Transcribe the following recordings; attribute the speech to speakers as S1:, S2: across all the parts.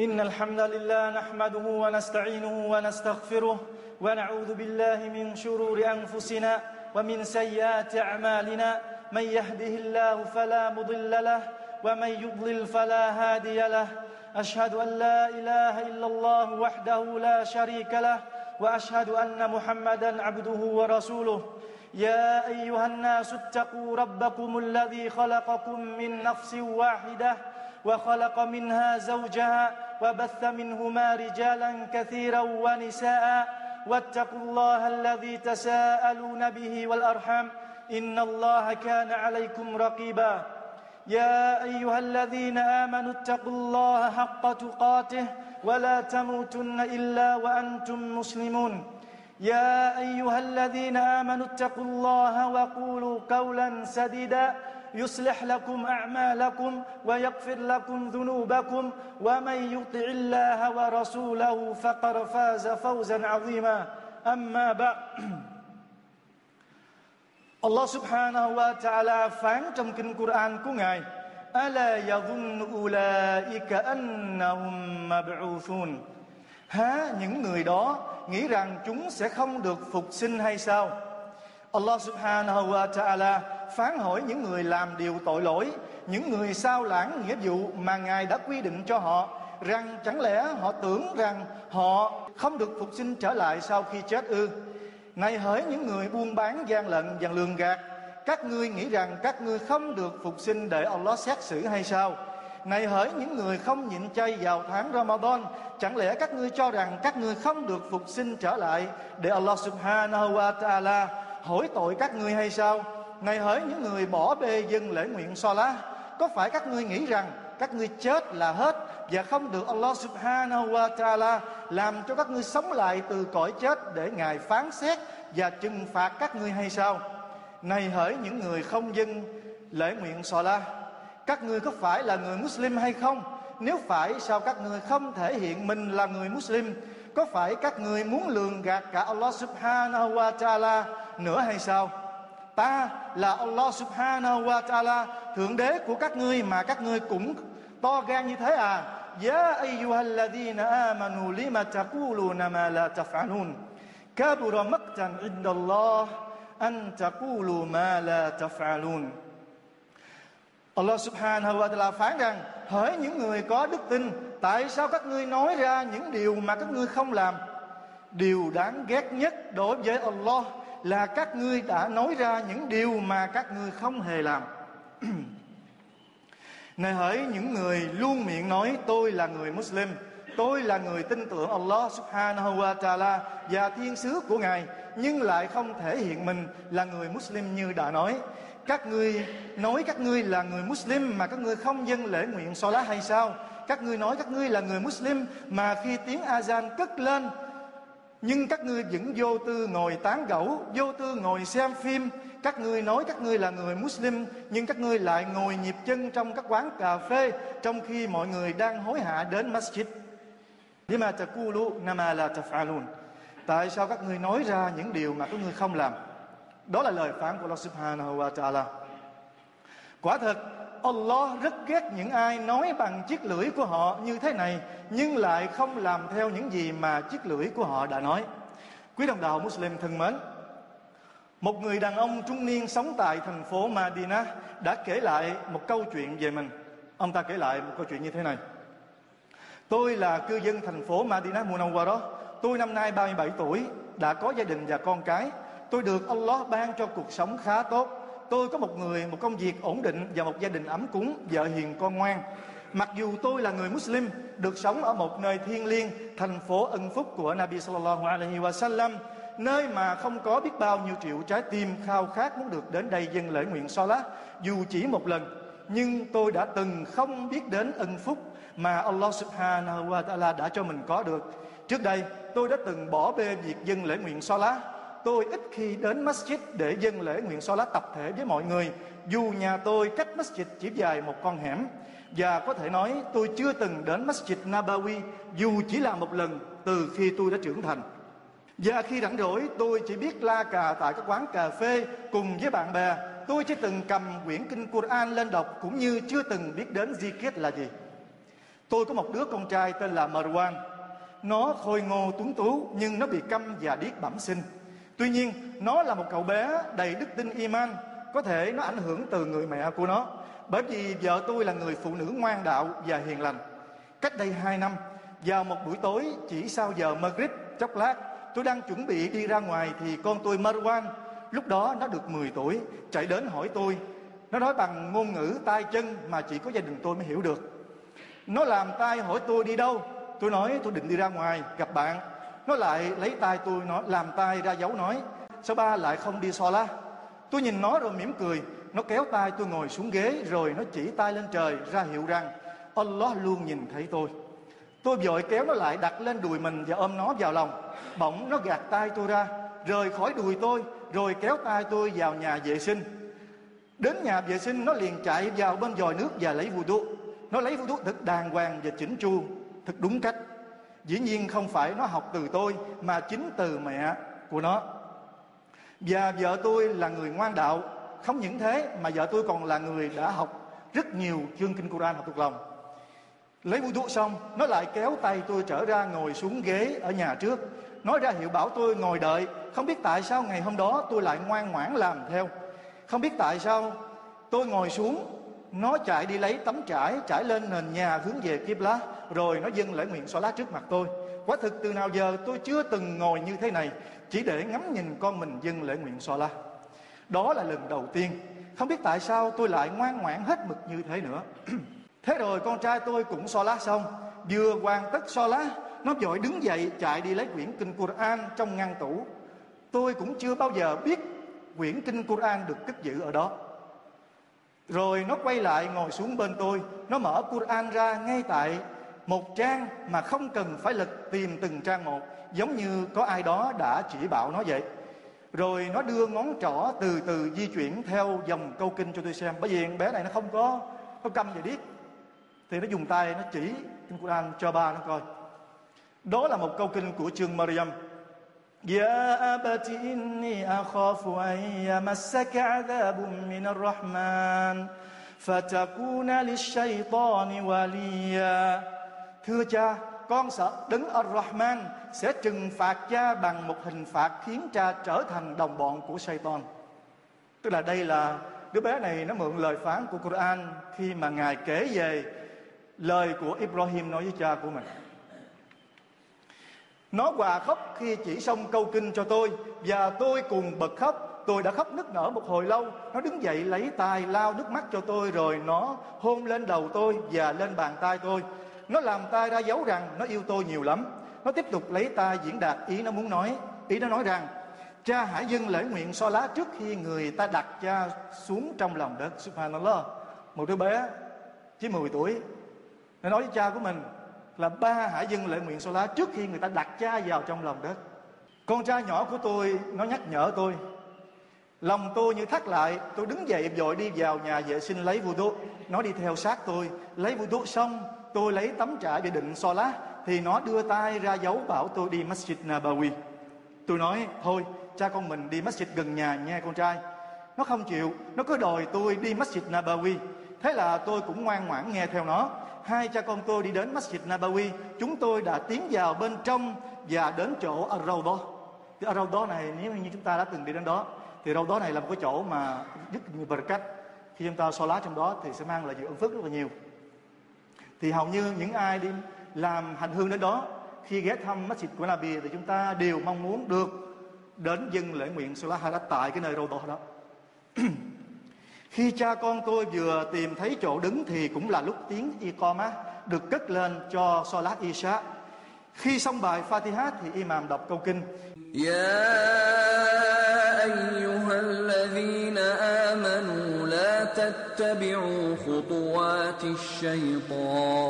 S1: إن الحمد لله نحمده ونستعينه ونستغفره ونعوذ بالله من شرور أنفسنا ومن سيئات أعمالنا. من يهده الله فلا مضل له ومن يضلل فلا هادي له. أشهد أن لا إله إلا الله وحده لا شريك له وأشهد أن محمدا عبده ورسوله. يا أيها الناس اتقوا ربكم الذي خلقكم من نفس واحدة وخلق منها زوجها وبث منهما رجالا كثيرا ونساء واتقوا الله الذي تساءلون به والأرحام إن الله كان عليكم رقيبا. يا أيها الذين آمنوا اتقوا الله حق تقاته ولا تموتن إلا وأنتم مسلمون. يا أيها الذين آمنوا اتقوا الله وقولوا قولا سديدا يصلح لكم أعمالكم ويغفر لكم ذنوبكم ومن يطع الله ورسوله فقد فاز فوزا عظيما أما بعد Allah subhanahu wa ta'ala phán trong kinh Quran của Ngài Ala yadhunnu ulaika annahum mab'uthun Há những người đó nghĩ rằng chúng sẽ không được phục sinh hay sao? Allah subhanahu wa ta'ala phán hỏi những người làm điều tội lỗi, những người sao lãng nghĩa vụ mà Ngài đã quy định cho họ rằng chẳng lẽ họ tưởng rằng họ không được phục sinh trở lại sau khi chết ư? Này hỡi những người buôn bán gian lận và lường gạt, các ngươi nghĩ rằng các ngươi không được phục sinh để Allah xét xử hay sao? Này hỡi những người không nhịn chay vào tháng Ramadan, chẳng lẽ các ngươi cho rằng các ngươi không được phục sinh trở lại để Allah subhanahu wa ta'ala hỏi tội các ngươi hay sao? Này hỡi những người bỏ bê dân lễ nguyện so lá, có phải các ngươi nghĩ rằng các ngươi chết là hết và không được Allah subhanahu wa ta'ala làm cho các ngươi sống lại từ cõi chết để Ngài phán xét và trừng phạt các ngươi hay sao? Này hỡi những người không dân lễ nguyện so la, các ngươi có phải là người Muslim hay không? Nếu phải sao các ngươi không thể hiện mình là người Muslim? Có phải các ngươi muốn lường gạt cả Allah subhanahu wa ta'ala nữa hay sao? Ta là Allah subhanahu wa ta'ala, Thượng đế của các ngươi mà các ngươi cũng to gan như thế à? Ya ayyuhalladhina amanu lima taquluna ma la taf'alun? Kabura maqtan indallah an taqulu ma la taf'alun. Allah subhanahu wa ta'ala phán rằng, Hỡi những người có đức tin, Tại sao các ngươi nói ra những điều mà các ngươi không làm? Điều đáng ghét nhất đối với Allah là các ngươi đã nói ra những điều mà các ngươi không hề làm. Này hỡi những người luôn miệng nói, tôi là người Muslim, Tôi là người tin tưởng Allah subhanahu wa ta'ala Và thiên sứ của Ngài, Nhưng lại không thể hiện mình là người Muslim như đã nói. Các ngươi nói các ngươi là người Muslim Mà các ngươi không dâng lễ nguyện so lá hay sao? Các ngươi nói các ngươi là người Muslim Mà khi tiếng Azan cất lên nhưng các ngươi vẫn vô tư ngồi tán gẫu, Vô tư ngồi xem phim các ngươi nói các ngươi là người Muslim, nhưng các ngươi lại ngồi nhịp chân trong các quán cà phê, trong khi mọi người đang hối hả đến masjid. Lima taqulu, nama la taf'alun. Tại sao các ngươi nói ra những điều mà các ngươi không làm? Đó là lời phán của Allah Subhanahu wa Ta'ala. Quả thật Allah rất ghét những ai nói bằng chiếc lưỡi của họ như thế này nhưng lại không làm theo những gì mà chiếc lưỡi của họ đã nói. Quý đồng đạo Muslim thân mến, một người đàn ông trung niên sống tại thành phố Madina đã kể lại một câu chuyện về mình. Ông ta kể lại một câu chuyện như thế này. Tôi là cư dân thành phố Madina Munawwara. Tôi năm nay 37 tuổi, đã có gia đình và con cái. Tôi được Allah ban cho cuộc sống khá tốt. Tôi có một người, một công việc ổn định và một gia đình ấm cúng, vợ hiền con ngoan. Mặc dù tôi là người Muslim, được sống ở một nơi thiêng liêng, thành phố ân phúc của Nabi Sallallahu Alaihi Wasallam, nơi mà không có biết bao nhiêu triệu trái tim khao khát muốn được đến đây dân lễ nguyện so lá dù chỉ một lần nhưng tôi đã từng không biết đến ân phúc mà Allah subhanahu wa ta'ala đã cho mình có được trước đây tôi đã từng bỏ bê việc dân lễ nguyện so lá tôi ít khi đến masjid để dân lễ nguyện so lá tập thể với mọi người dù nhà tôi cách masjid chỉ dài một con hẻm và có thể nói tôi chưa từng đến masjid Nabawi, dù chỉ là một lần từ khi tôi đã trưởng thành và khi rảnh rỗi, tôi chỉ biết la cà tại các quán cà phê cùng với bạn bè. Tôi chưa từng cầm quyển kinh Quran lên đọc, cũng như chưa từng biết đến zikir là gì. Tôi có một đứa con trai tên là Marwan. Nó khôi ngô tuấn tú, nhưng nó bị câm và điếc bẩm sinh. Tuy nhiên, nó là một cậu bé đầy đức tin iman, có thể nó ảnh hưởng từ người mẹ của nó. Bởi vì vợ tôi là người phụ nữ ngoan đạo và hiền lành. Cách đây hai năm, vào một buổi tối chỉ sau giờ Maghrib chốc lát, tôi đang chuẩn bị đi ra ngoài thì con tôi Marwan, lúc đó nó được 10 tuổi, chạy đến hỏi tôi. Nó nói bằng ngôn ngữ tay chân mà chỉ có gia đình tôi mới hiểu được. Nó làm tay hỏi tôi đi đâu Tôi nói tôi định đi ra ngoài gặp bạn nó lại lấy tay tôi nói, làm tay ra dấu nói, Sao ba lại không đi so la? Tôi nhìn nó rồi mỉm cười, Nó kéo tay tôi ngồi xuống ghế, Rồi nó chỉ tay lên trời ra hiệu rằng, Allah luôn nhìn thấy tôi. Tôi vội kéo nó lại đặt lên đùi mình Và ôm nó vào lòng. Bỗng nó gạt tay tôi ra, Rời khỏi đùi tôi, Rồi kéo tay tôi vào nhà vệ sinh. Đến nhà vệ sinh, nó liền chạy vào bên vòi nước và lấy vụ đuốc nó lấy thuốc thật đàng hoàng và chỉnh chu. Thật đúng cách dĩ nhiên không phải nó học từ tôi, mà chính từ mẹ của nó. Và vợ tôi là người ngoan đạo. Không những thế, mà vợ tôi còn là người đã học rất nhiều chương kinh Quran học thuộc lòng. Lấy vui thuốc xong, nó lại kéo tay tôi trở ra ngồi xuống ghế ở nhà trước. Nói ra hiệu bảo tôi ngồi đợi. Không biết tại sao ngày hôm đó tôi lại ngoan ngoãn làm theo. Không biết tại sao tôi ngồi xuống, nó chạy đi lấy tấm trải trải lên nền nhà hướng về Kibla rồi nó dâng lễ nguyện xoa lá trước mặt tôi. Quả thực từ nào giờ tôi chưa từng ngồi như thế này, chỉ để ngắm nhìn con mình dâng lễ nguyện xoa lá đó là lần đầu tiên. Không biết tại sao tôi lại ngoan ngoãn hết mực như thế nữa. Thế rồi con trai tôi cũng xoa lá xong, vừa hoàn tất xoa lá nó vội đứng dậy chạy đi lấy quyển kinh Quran trong ngăn tủ. Tôi cũng chưa bao giờ biết quyển kinh Quran được cất giữ ở đó. Rồi nó quay lại ngồi xuống bên tôi, Nó mở Quran ra ngay tại một trang mà không cần phải lật tìm từng trang một Giống như có ai đó đã chỉ bảo nó vậy Rồi nó đưa ngón trỏ từ từ di chuyển theo dòng câu kinh cho tôi xem Bởi vì bé này nó không có có câm và điếc Thì nó dùng tay nó chỉ kinh Quran cho ba nó coi Đó là một câu kinh của chương Maryam يا أبت إني أخاف أن يمسك عذاب من الرحمن فتكون للشيطان وليا Thưa cha, con sợ đấng Ar-Rahman sẽ trừng phạt cha bằng một hình phạt khiến cha trở thành đồng bọn của Satan. Tức là đây là đứa bé này nó mượn lời phán của Quran khi mà Ngài kể về lời của Ibrahim nói với cha của mình. Nó hòa khóc khi chỉ xong câu kinh cho tôi Và tôi cùng bật khóc Tôi đã khóc nức nở một hồi lâu Nó đứng dậy lấy tay lau nước mắt cho tôi Rồi nó hôn lên đầu tôi Và lên bàn tay tôi nó làm ta ra dấu rằng nó yêu tôi nhiều lắm. Nó tiếp tục lấy ta diễn đạt ý nó muốn nói. Ý nó nói rằng, Cha hãy dâng lễ nguyện so lá trước khi người ta đặt cha xuống trong lòng đất. Subhanallah. Một đứa bé chỉ 10 tuổi. Nó nói với cha của mình là, ba hãy dâng lễ nguyện so lá trước khi người ta đặt cha vào trong lòng đất. Con trai nhỏ của tôi, nó nhắc nhở tôi, lòng tôi như thắt lại, tôi đứng dậy vội đi vào nhà vệ sinh lấy vô đốt nó đi theo sát tôi, lấy vô đốt xong tôi lấy tấm trải để định so lá thì nó đưa tay ra dấu bảo tôi đi masjid nabawi. Tôi nói, thôi, cha con mình đi masjid gần nhà nha con trai. Nó không chịu, nó cứ đòi tôi đi masjid nabawi. Thế là tôi cũng ngoan ngoãn nghe theo nó. Hai cha con tôi đi đến Masjid Nabawi, chúng tôi đã tiến vào bên trong và đến chỗ Ar-Rawdah. Thì Ar-Rawdah này, nếu như chúng ta đã từng đi đến đó, thì Rawdah này là một cái chỗ mà rất nhiều bờ cách khi chúng ta so lá trong đó thì sẽ mang lại nhiều ơn phước rất là nhiều thì hầu như những ai đi làm hành hương đến đó, khi ghé thăm Masjid của Nabi thì chúng ta đều mong muốn được đến dân lễ nguyện Salah Harat tại cái nơi rô đó Khi cha con tôi vừa tìm thấy chỗ đứng thì cũng là lúc tiếng Iqamah được cất lên cho Salat Isha. Khi xong bài Fatiha thì imam đọc câu kinh.
S2: Yeah. Tattabi'u khutuwati shaytan.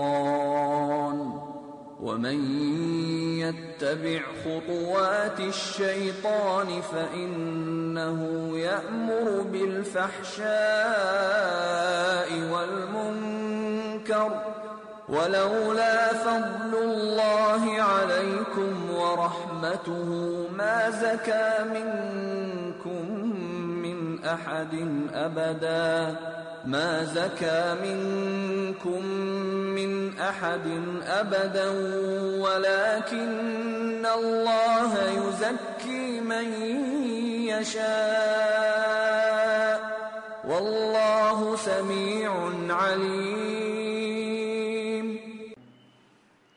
S2: ومن يتبع خطوات الشيطان فانه يامر بالفحشاء والمنكر ولولا فضل الله عليكم ورحمته ما زكى منكم من احد أبدا. ما زكى منكم من أحد أبدا ولكن الله يزكي من يشاء. والله سميع عليم.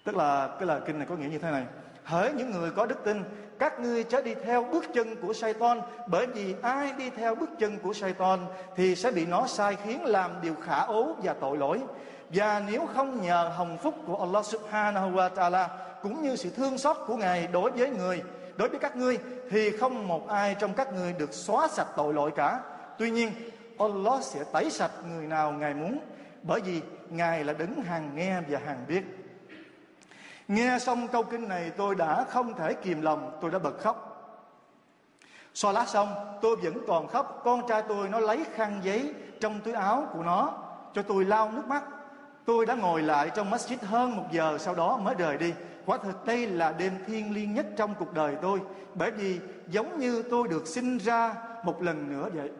S1: Tức là cái lời kinh này có nghĩa như thế này. Hỡi những người có đức tin, các ngươi chớ đi theo bước chân của Satan, bởi vì ai đi theo bước chân của Satan thì sẽ bị nó sai khiến làm điều khả ố và tội lỗi. Và nếu không nhờ hồng phúc của Allah Subhanahu wa Taala cũng như sự thương xót của Ngài đối với người, đối với các ngươi thì không một ai trong các ngươi được xóa sạch tội lỗi cả. Tuy nhiên, Allah sẽ tẩy sạch người nào Ngài muốn, bởi vì Ngài là đứng hàng nghe và hàng biết. Nghe xong câu kinh này tôi đã không thể kìm lòng, tôi đã bật khóc. Xoa lá xong, tôi vẫn còn khóc. Con trai tôi nó lấy khăn giấy trong túi áo của nó cho tôi lau nước mắt. Tôi đã ngồi lại trong masjid hơn một giờ sau đó mới rời đi. Quả thực đây là đêm thiêng liêng nhất trong cuộc đời tôi. Bởi vì giống như tôi được sinh ra một lần nữa vậy.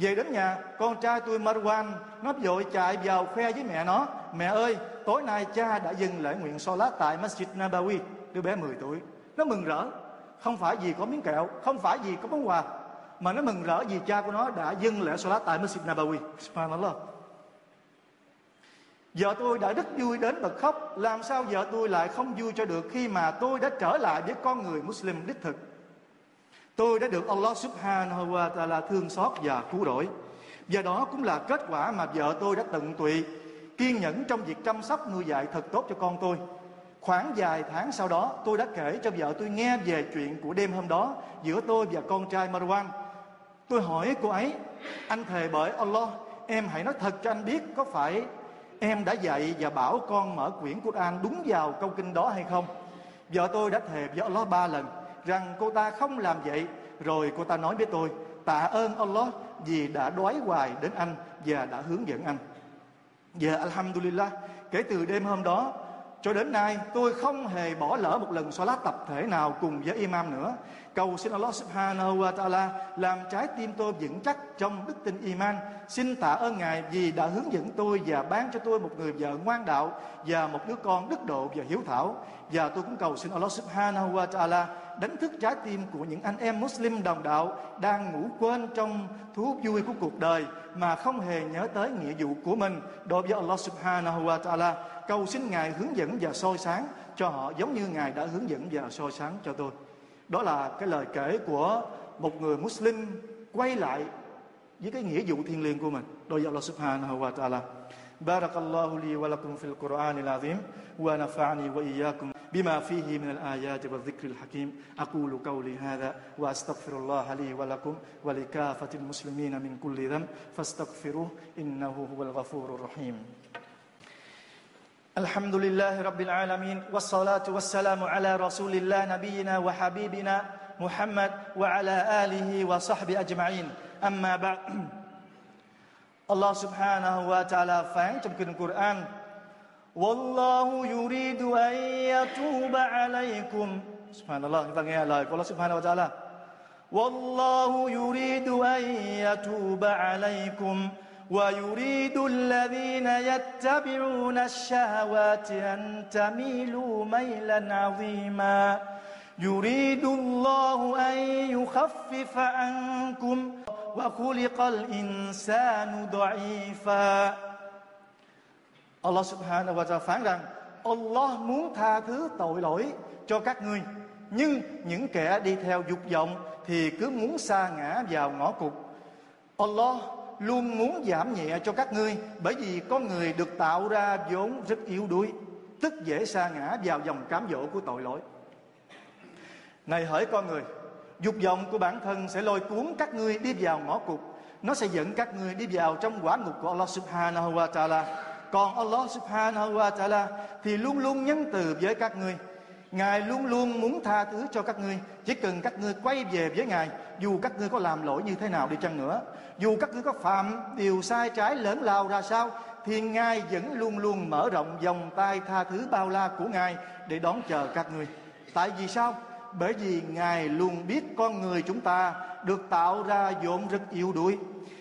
S1: Về đến nhà, con trai tôi Marwan nó vội chạy vào khoe với mẹ nó. Mẹ ơi, tối nay cha đã dừng lễ nguyện Salat tại Masjid Nabawi. Đứa bé 10 tuổi. Nó mừng rỡ. Không phải vì có miếng kẹo, không phải vì có món quà. Mà nó mừng rỡ vì cha của nó đã dừng lễ Salat tại Masjid Nabawi. Subhanallah. Vợ tôi đã rất vui đến bật khóc Làm sao vợ tôi lại không vui cho được Khi mà tôi đã trở lại với con người Muslim đích thực Tôi đã được Allah subhanahu wa ta'ala thương xót và cứu rỗi. Và đó cũng là kết quả mà vợ tôi đã tận tụy, Kiên nhẫn trong việc chăm sóc nuôi dạy thật tốt cho con tôi. Khoảng vài tháng sau đó, tôi đã kể cho vợ tôi nghe về chuyện của đêm hôm đó Giữa tôi và con trai Marwan. Tôi hỏi cô ấy, Anh thề bởi Allah, Em hãy nói thật cho anh biết có phải Em đã dạy và bảo con mở quyển Quran đúng vào câu kinh đó hay không? Vợ tôi đã thề với Allah ba lần rằng cô ta không làm vậy. Rồi cô ta nói với tôi, tạ ơn Allah vì đã đói hoài đến anh và đã hướng dẫn anh. Và Alhamdulillah, kể từ đêm hôm đó cho đến nay tôi không hề bỏ lỡ một lần salat tập thể nào cùng với imam nữa. Cầu xin Allah subhanahu wa ta'ala làm trái tim tôi vững chắc trong đức tin iman. Xin tạ ơn Ngài vì đã hướng dẫn tôi và ban cho tôi một người vợ ngoan đạo và một đứa con đức độ và hiếu thảo. Và tôi cũng cầu xin Allah subhanahu wa ta'ala đánh thức trái tim của những anh em Muslim đồng đạo đang ngủ quên trong thú vui của cuộc đời mà không hề nhớ tới nghĩa vụ của mình đối với Allah subhanahu wa ta'ala. Cầu xin Ngài hướng dẫn và soi sáng cho họ giống như Ngài đã hướng dẫn và soi sáng cho tôi. Đó là cái lời kể của một người Muslim quay lại với cái nghĩa vụ thiêng liêng của mình. Với Allah subhanahu wa ta'ala. بارك الله لي ولكم في القرآن العظيم ونفعني وإياكم بما فيه من الآيات والذكر الحكيم أقول قولي هذا وأستغفر الله لي ولكم ولكافة المسلمين من كل ذنب فاستغفروه إنه هو الغفور الرحيم الحمد لله رب العالمين والصلاة والسلام على رسول الله نبينا وحبيبنا محمد وعلى آله وصحبه أجمعين. أما بعد الله سبحانه وتعالى فان تبكر القرآن؟ والله يريد أن يتوب عليكم. سبحان الله الله سبحانه وتعالى. والله يريد أن يتوب عليكم. Wallahu yuridu an yatuba alaykum ويريد الذين يتبعون الشهوات أن تميلوا ميلا عظيما يريد الله أن يخفف عنكم وخلق الإنسان ضعيفا Allah subhanahu wa ta'ala phán rằng Allah muốn tha thứ tội lỗi cho các ngươi nhưng những kẻ đi theo dục vọng thì cứ muốn sa ngã vào ngõ cụt Allah luôn muốn giảm nhẹ cho các ngươi, bởi vì con người được tạo ra vốn rất yếu đuối, tức dễ sa ngã vào dòng cám dỗ của tội lỗi. Này hỡi con người, dục vọng của bản thân sẽ lôi cuốn các ngươi đi vào ngõ cụt. Nó sẽ dẫn các ngươi đi vào trong quả ngục của Allah subhanahu wa ta'ala. Còn Allah subhanahu wa ta'ala thì luôn luôn nhân từ với các ngươi. Ngài luôn luôn muốn tha thứ cho các ngươi, Chỉ cần các ngươi quay về với Ngài, Dù các ngươi có làm lỗi như thế nào đi chăng nữa. Dù các ngươi có phạm điều sai trái lớn lao ra sao, Thì Ngài vẫn luôn luôn mở rộng vòng tay tha thứ bao la của Ngài Để đón chờ các ngươi. Tại vì sao? bởi vì ngài luôn biết con người chúng ta được tạo ra dộn rất yếu đuối.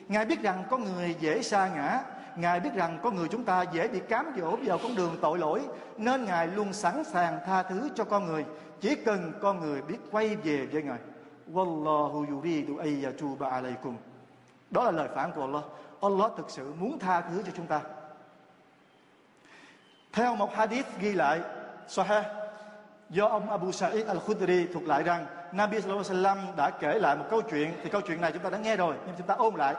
S1: Ngài biết rằng con người dễ sa ngã ngài biết rằng con người chúng ta dễ bị cám dỗ vào con đường tội lỗi, nên ngài luôn sẵn sàng tha thứ cho con người, chỉ cần con người biết quay về với ngài. Wallahu yuridu ayyatuba alaykum. Đó là lời phản của Allah. Allah thực sự muốn tha thứ cho chúng ta. Theo một hadith ghi lại Sahih, do ông Abu Sa'id al-Khudri thuộc lại rằng, Nabi sallallahu alaihi wasallam đã kể lại một câu chuyện, thì câu chuyện này chúng ta đã nghe rồi, nhưng chúng ta ôn lại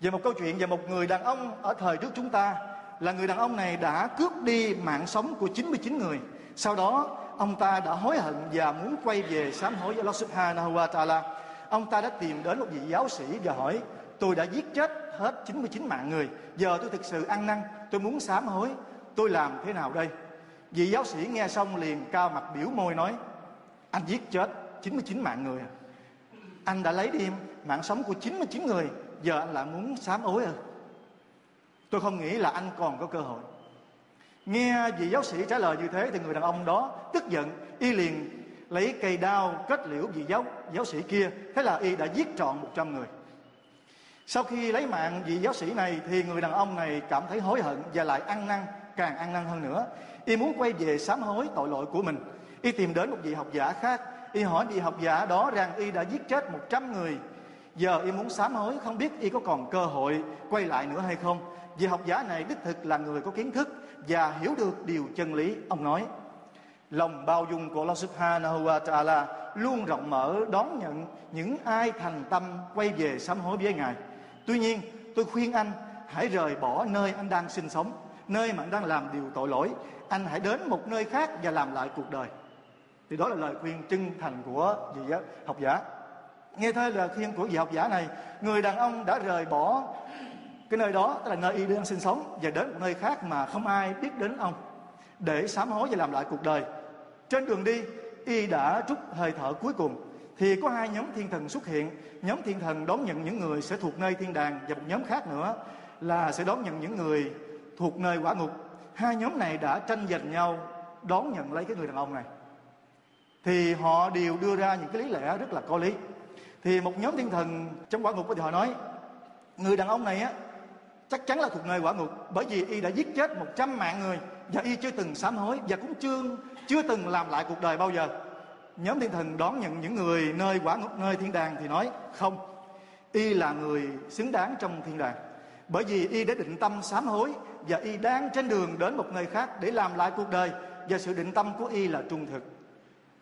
S1: về một câu chuyện về một người đàn ông ở thời trước chúng ta, là người đàn ông này đã cướp đi mạng sống của 99 người. Sau đó, ông ta đã hối hận và muốn quay về sám hối với Allah subhanahu wa ta'ala. Ông ta đã tìm đến một vị giáo sĩ và hỏi, tôi đã giết chết hết 99 mạng người, giờ tôi thực sự ăn năn, tôi muốn sám hối, tôi làm thế nào đây? Vị giáo sĩ nghe xong liền cao mặt biểu môi nói, anh giết chết 99 mạng người à? anh đã lấy đi mạng sống của 99 người giờ anh lại muốn sám hối à tôi không nghĩ là anh còn có cơ hội. Nghe vị giáo sĩ trả lời như thế thì người đàn ông đó tức giận, y liền lấy cây đao kết liễu vị giáo giáo sĩ kia. Thế là y đã giết trọn 100 người. Sau khi lấy mạng vị giáo sĩ này thì người đàn ông này cảm thấy hối hận và lại ăn năn, càng ăn năn hơn nữa. Y muốn quay về sám hối tội lỗi của mình. Y tìm đến một vị học giả khác. Y hỏi vị học giả đó rằng y đã giết chết 100 người giờ y muốn sám hối, không biết y có còn cơ hội quay lại nữa hay không? Vị học giả này đích thực là người có kiến thức và hiểu được điều chân lý, ông nói. Lòng bao dung của Allah Subhanahu wa Taala luôn rộng mở đón nhận những ai thành tâm quay về sám hối với ngài. Tuy nhiên, tôi khuyên anh hãy rời bỏ nơi anh đang sinh sống, nơi mà anh đang làm điều tội lỗi. Anh hãy đến một nơi khác và làm lại cuộc đời. Thì đó là lời khuyên chân thành của vị học giả nghe thấy lời khuyên của vị học giả này, người đàn ông đã rời bỏ cái nơi đó, tức là nơi y đang sinh sống, và đến một nơi khác mà không ai biết đến ông, để sám hối và làm lại cuộc đời. Trên đường đi, y đã trút hơi thở cuối cùng. Thì có hai nhóm thiên thần xuất hiện. Nhóm thiên thần đón nhận những người sẽ thuộc nơi thiên đàng, và một nhóm khác nữa là sẽ đón nhận những người thuộc nơi quả ngục. Hai nhóm này đã tranh giành nhau, đón nhận lấy cái người đàn ông này. Thì họ đều đưa ra những cái lý lẽ rất là có lý thì một nhóm thiên thần trong quả ngục thì họ nói, người đàn ông này á, chắc chắn là thuộc nơi quả ngục, bởi vì y đã giết chết 100 mạng người và y chưa từng sám hối và cũng chưa chưa từng làm lại cuộc đời bao giờ. Nhóm thiên thần đón nhận những người nơi quả ngục, nơi thiên đàng thì nói, không, y là người xứng đáng trong thiên đàng, bởi vì y đã định tâm sám hối và y đang trên đường đến một nơi khác để làm lại cuộc đời và sự định tâm của y là trung thực.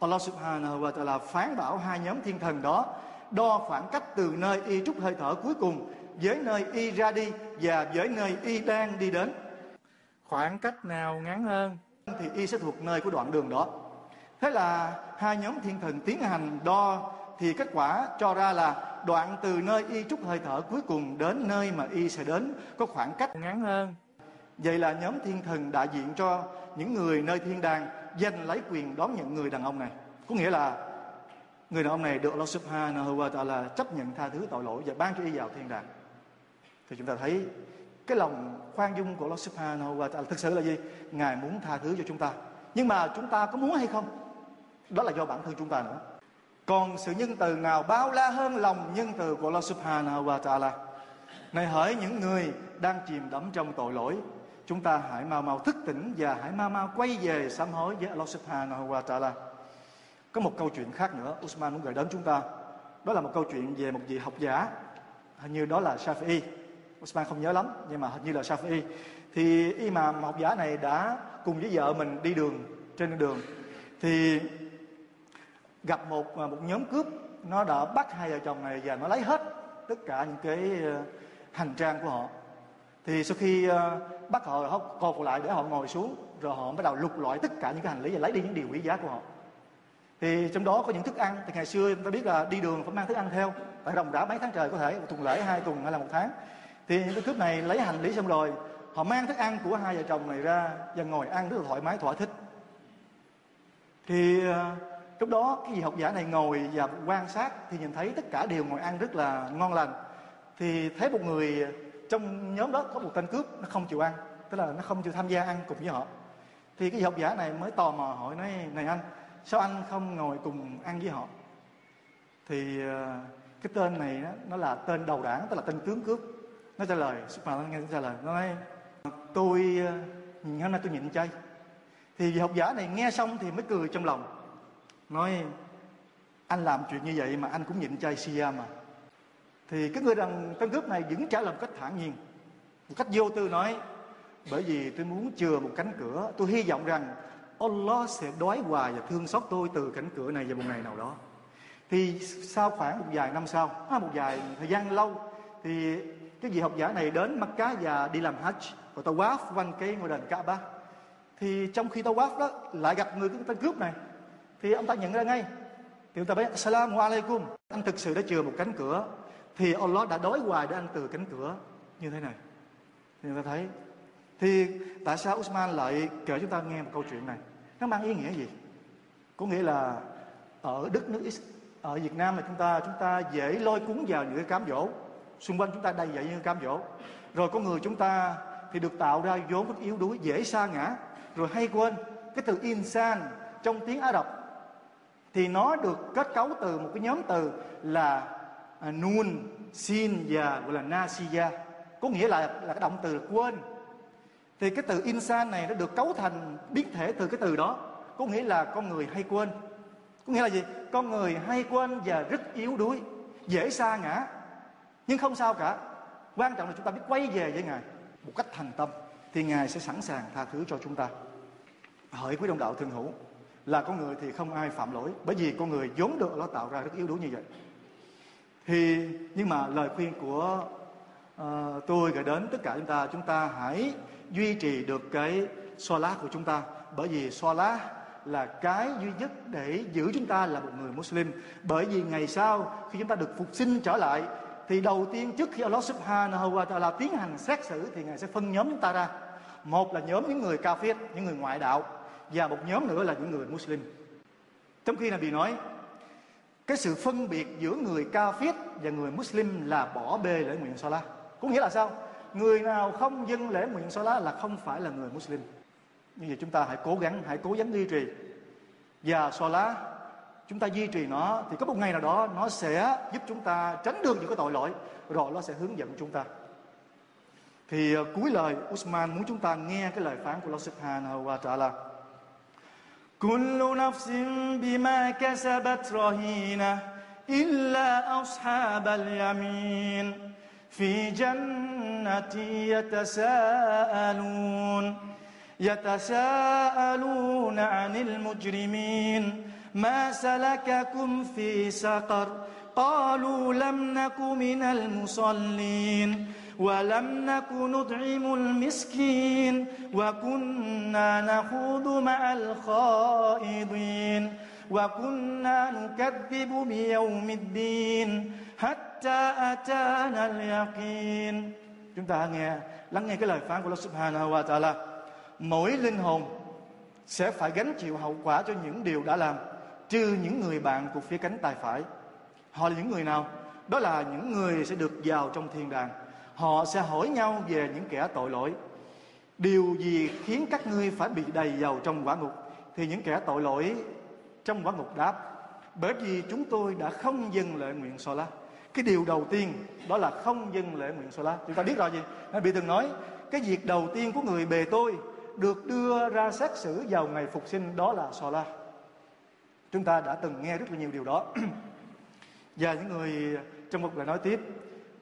S1: Allah subhanahu wa ta'ala phán bảo hai nhóm thiên thần đó đo khoảng cách từ nơi y trút hơi thở cuối cùng với nơi y ra đi và với nơi y đang đi đến. Khoảng cách nào ngắn hơn? Thì y sẽ thuộc nơi của đoạn đường đó. Thế là hai nhóm thiên thần tiến hành đo thì kết quả cho ra là đoạn từ nơi y trút hơi thở cuối cùng đến nơi mà y sẽ đến có khoảng cách ngắn hơn. Vậy là nhóm thiên thần đại diện cho những người nơi thiên đàng giành lấy quyền đón nhận người đàn ông này. Có nghĩa là người đàn ông này được Allah subhanahu wa ta'ala chấp nhận tha thứ tội lỗi và ban cho y vào thiên đàng. Thì chúng ta thấy cái lòng khoan dung của Allah subhanahu wa ta'ala thực sự là gì? Ngài muốn tha thứ cho chúng ta. Nhưng mà chúng ta có muốn hay không? Đó là do bản thân chúng ta nữa. Còn sự nhân từ nào bao la hơn lòng nhân từ của Allah subhanahu wa ta'ala? Này hỡi những người đang chìm đắm trong tội lỗi, chúng ta hãy mau mau thức tỉnh và hãy mau mau quay về sám hối với Allah subhanahu wa ta'ala có một câu chuyện khác nữa Usman muốn gửi đến chúng ta. Đó là một câu chuyện về một vị học giả, hình như đó là Shafi'i. Usman không nhớ lắm, nhưng mà hình như là Shafi'i. Thì y mà học giả này đã cùng với vợ mình đi đường, trên đường, thì gặp một à, một nhóm cướp. Nó đã bắt hai vợ chồng này và nó lấy hết tất cả những cái à, hành trang của họ. Thì sau khi à, bắt họ họ cột lại để họ ngồi xuống, rồi họ bắt đầu lục lọi tất cả những cái hành lý và lấy đi những điều quý giá của họ thì trong đó có những thức ăn. Thì ngày xưa chúng ta biết là đi đường phải mang thức ăn theo tại đồng đã mấy tháng trời có thể, một tuần lễ, hai tuần hay là một tháng. Thì những cái cướp này lấy hành lý xong rồi, họ mang thức ăn của hai vợ chồng này ra và ngồi ăn rất là thoải mái, thỏa thích. Thì ờ, lúc đó cái vị học giả này ngồi và quan sát thì nhìn thấy tất cả đều ngồi ăn rất là ngon lành. Thì thấy một người trong nhóm đó có một tên cướp, nó không chịu ăn, tức là nó không chịu tham gia ăn cùng với họ. Thì cái vị học giả này mới tò mò hỏi nói, này anh sao anh không ngồi cùng ăn với họ? Thì ờ, cái tên này nó, nó là tên đầu đảng tức là tên tướng cướp. Nó trả lời Superman nó nghe trả lời nó nói tôi ờ, hôm nay tôi nhịn chay. Thì vị học giả này nghe xong thì mới cười trong lòng. Nói anh làm chuyện như vậy mà anh cũng nhịn chay Siam mà. Thì cái người đàn tên cướp này vẫn trả lời một cách thản nhiên một cách vô tư nói bởi vì tôi muốn chừa một cánh cửa tôi hy vọng rằng Allah sẽ đói hoài và thương xót tôi từ cánh cửa này vào một ngày nào đó. Thì sau khoảng một vài năm sau à, một vài thời gian lâu thì cái vị học giả này đến Mecca và đi làm Hajj. Và tawaf quanh cái ngôi đền Kaaba. Thì trong khi tawaf đó lại gặp người cái tên cướp này thì ông ta nhận ra ngay thì ông ta bảo Assalamu alaikum anh thực sự đã chừa một cánh cửa thì Allah đã đói hoài để ăn từ cánh cửa như thế này. Thì người ta thấy thì tại sao Usman lại kể chúng ta nghe một câu chuyện này? Nó mang ý nghĩa gì? Có nghĩa là ở đất nước ở Việt Nam là chúng ta chúng ta dễ lôi cuốn vào những cái cám dỗ. Xung quanh chúng ta đầy dậy những cám dỗ. Rồi có người chúng ta thì được tạo ra vốn rất yếu đuối, dễ sa ngã. Rồi hay quên cái từ insan trong tiếng Ả Rập thì nó được kết cấu từ một cái nhóm từ là à, nun sin và gọi là nasiya có nghĩa là là cái động từ là quên thì cái từ insan này nó được cấu thành biến thể từ cái từ đó. Có nghĩa là con người hay quên. Có nghĩa là gì? Con người hay quên và rất yếu đuối, dễ sa ngã. Nhưng không sao cả. Quan trọng là chúng ta biết quay về với ngài một cách thành tâm, thì ngài sẽ sẵn sàng tha thứ cho chúng ta. Hỡi quý đồng đạo thương hữu, là con người thì không ai phạm lỗi, bởi vì con người vốn được nó tạo ra rất yếu đuối như vậy. Thì, nhưng mà lời khuyên của uh, tôi gửi đến tất cả chúng ta chúng ta hãy duy trì được cái xoa lá của chúng ta. Bởi vì xoa lá là cái duy nhất để giữ chúng ta là một người Muslim. Bởi vì ngày sau khi chúng ta được phục sinh trở lại thì đầu tiên trước khi Allah Subhanahu wa Taala tiến hành xét xử thì ngài sẽ phân nhóm chúng ta ra. Một là nhóm những người kafir những người ngoại đạo và một nhóm nữa là những người Muslim. Trong khi là bị nói cái sự phân biệt giữa người kafir và người Muslim là bỏ bê lễ nguyện Salah có nghĩa là sao người nào không dâng lễ nguyện Salah là không phải là người Muslim như vậy chúng ta hãy cố gắng hãy cố gắng duy trì và Salah chúng ta duy trì nó thì có một ngày nào đó nó sẽ giúp chúng ta tránh được những cái tội lỗi rồi nó sẽ hướng dẫn chúng ta thì uh, cuối lời Usman muốn chúng ta nghe cái lời phán của Allah Subhanahu wa Taala كل نفس بما كسبت رهينة إلا أصحاب اليمين في جنة يتساءلون يتساءلون عن المجرمين. ما سلككم في سقر؟ قالوا لم نك من المصلين ولم نك نطعم المسكين وكنا نخوض مع الخائضين وكنا نكذب بيوم الدين. حتى hatta atana al-yaqin. Chúng ta nghe lắng nghe cái lời phán của Allah Subhanahu wa Ta'ala. Mỗi linh hồn sẽ phải gánh chịu hậu quả cho những điều đã làm, trừ những người bạn của phía cánh tay phải. Họ là những người nào? Đó là những người sẽ được vào trong thiên đàng. Họ sẽ hỏi nhau về những kẻ tội lỗi. Điều gì khiến các ngươi phải bị đầy dầu trong quả ngục? Thì những kẻ tội lỗi trong quả ngục đáp bởi vì chúng tôi đã không dừng lại nguyện Salah cái điều đầu tiên đó là không dừng lễ nguyện so la chúng ta biết rồi gì nên bị từng nói, cái việc đầu tiên của người bề tôi được đưa ra xét xử vào ngày phục sinh đó là so la chúng ta đã từng nghe rất là nhiều điều đó. Và những người trong một lời nói tiếp,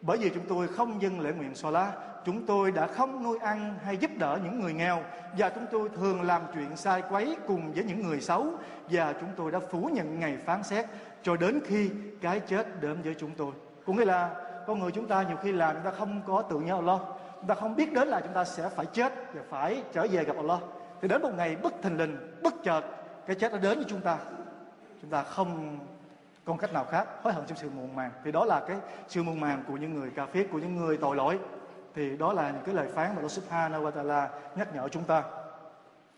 S1: bởi vì chúng tôi không dâng lễ nguyện so la chúng tôi đã không nuôi ăn hay giúp đỡ những người nghèo, và chúng tôi thường làm chuyện sai quấy cùng với những người xấu, và chúng tôi đã phủ nhận ngày phán xét cho đến khi cái chết đến với chúng tôi. Cũng nghĩa là con người chúng ta nhiều khi làm chúng ta không có tự nhớ Allah. Chúng ta không biết đến là chúng ta sẽ phải chết và phải trở về gặp Allah. Thì đến một ngày bất thình lình, bất chợt, cái chết đã đến với chúng ta. Chúng ta không còn cách nào khác, hối hận trong sự muộn màng. Thì đó là cái sự muộn màng của những người cà phê của những người tội lỗi. Thì đó là những cái lời phán mà Allah Subhanahu wa Taala nhắc nhở chúng ta.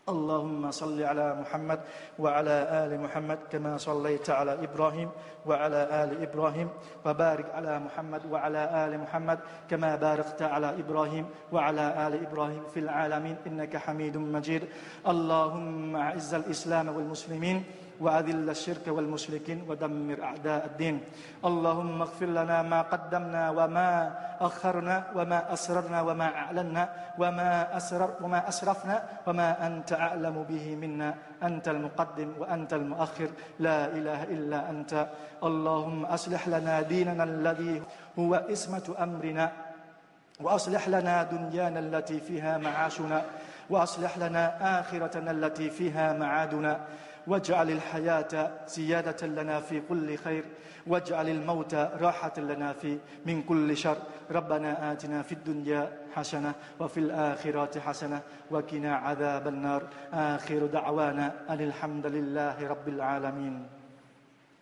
S1: اللهم صل على محمد وعلى آل محمد كما صليت على إبراهيم وعلى آل إبراهيم وبارك على محمد وعلى آل محمد كما باركت على إبراهيم وعلى آل إبراهيم في العالمين إنك حميد مجيد اللهم أعز الإسلام والمسلمين وأذل الشرك والمشركين ودمر أعداء الدين. اللهم اغفر لنا ما قدمنا وما أخرنا وما أسررنا وما أعلنا وما أسرر وما أسرفنا وما أنت أعلم به منا. أنت المقدم وأنت المؤخر. لا إله إلا أنت. اللهم أصلح لنا ديننا الذي هو اسمة أمرنا. وأصلح لنا دنيانا التي فيها معاشنا. وأصلح لنا آخرتنا التي فيها معادنا. واجعل الحياة زيادة لنا في كل خير واجعل الموت راحة لنا في من كل شر. ربنا آتنا في الدنيا حسنة وفي الآخرة حسنة وقنا عذاب النار. آخر دعوانا أن الحمد لله رب العالمين.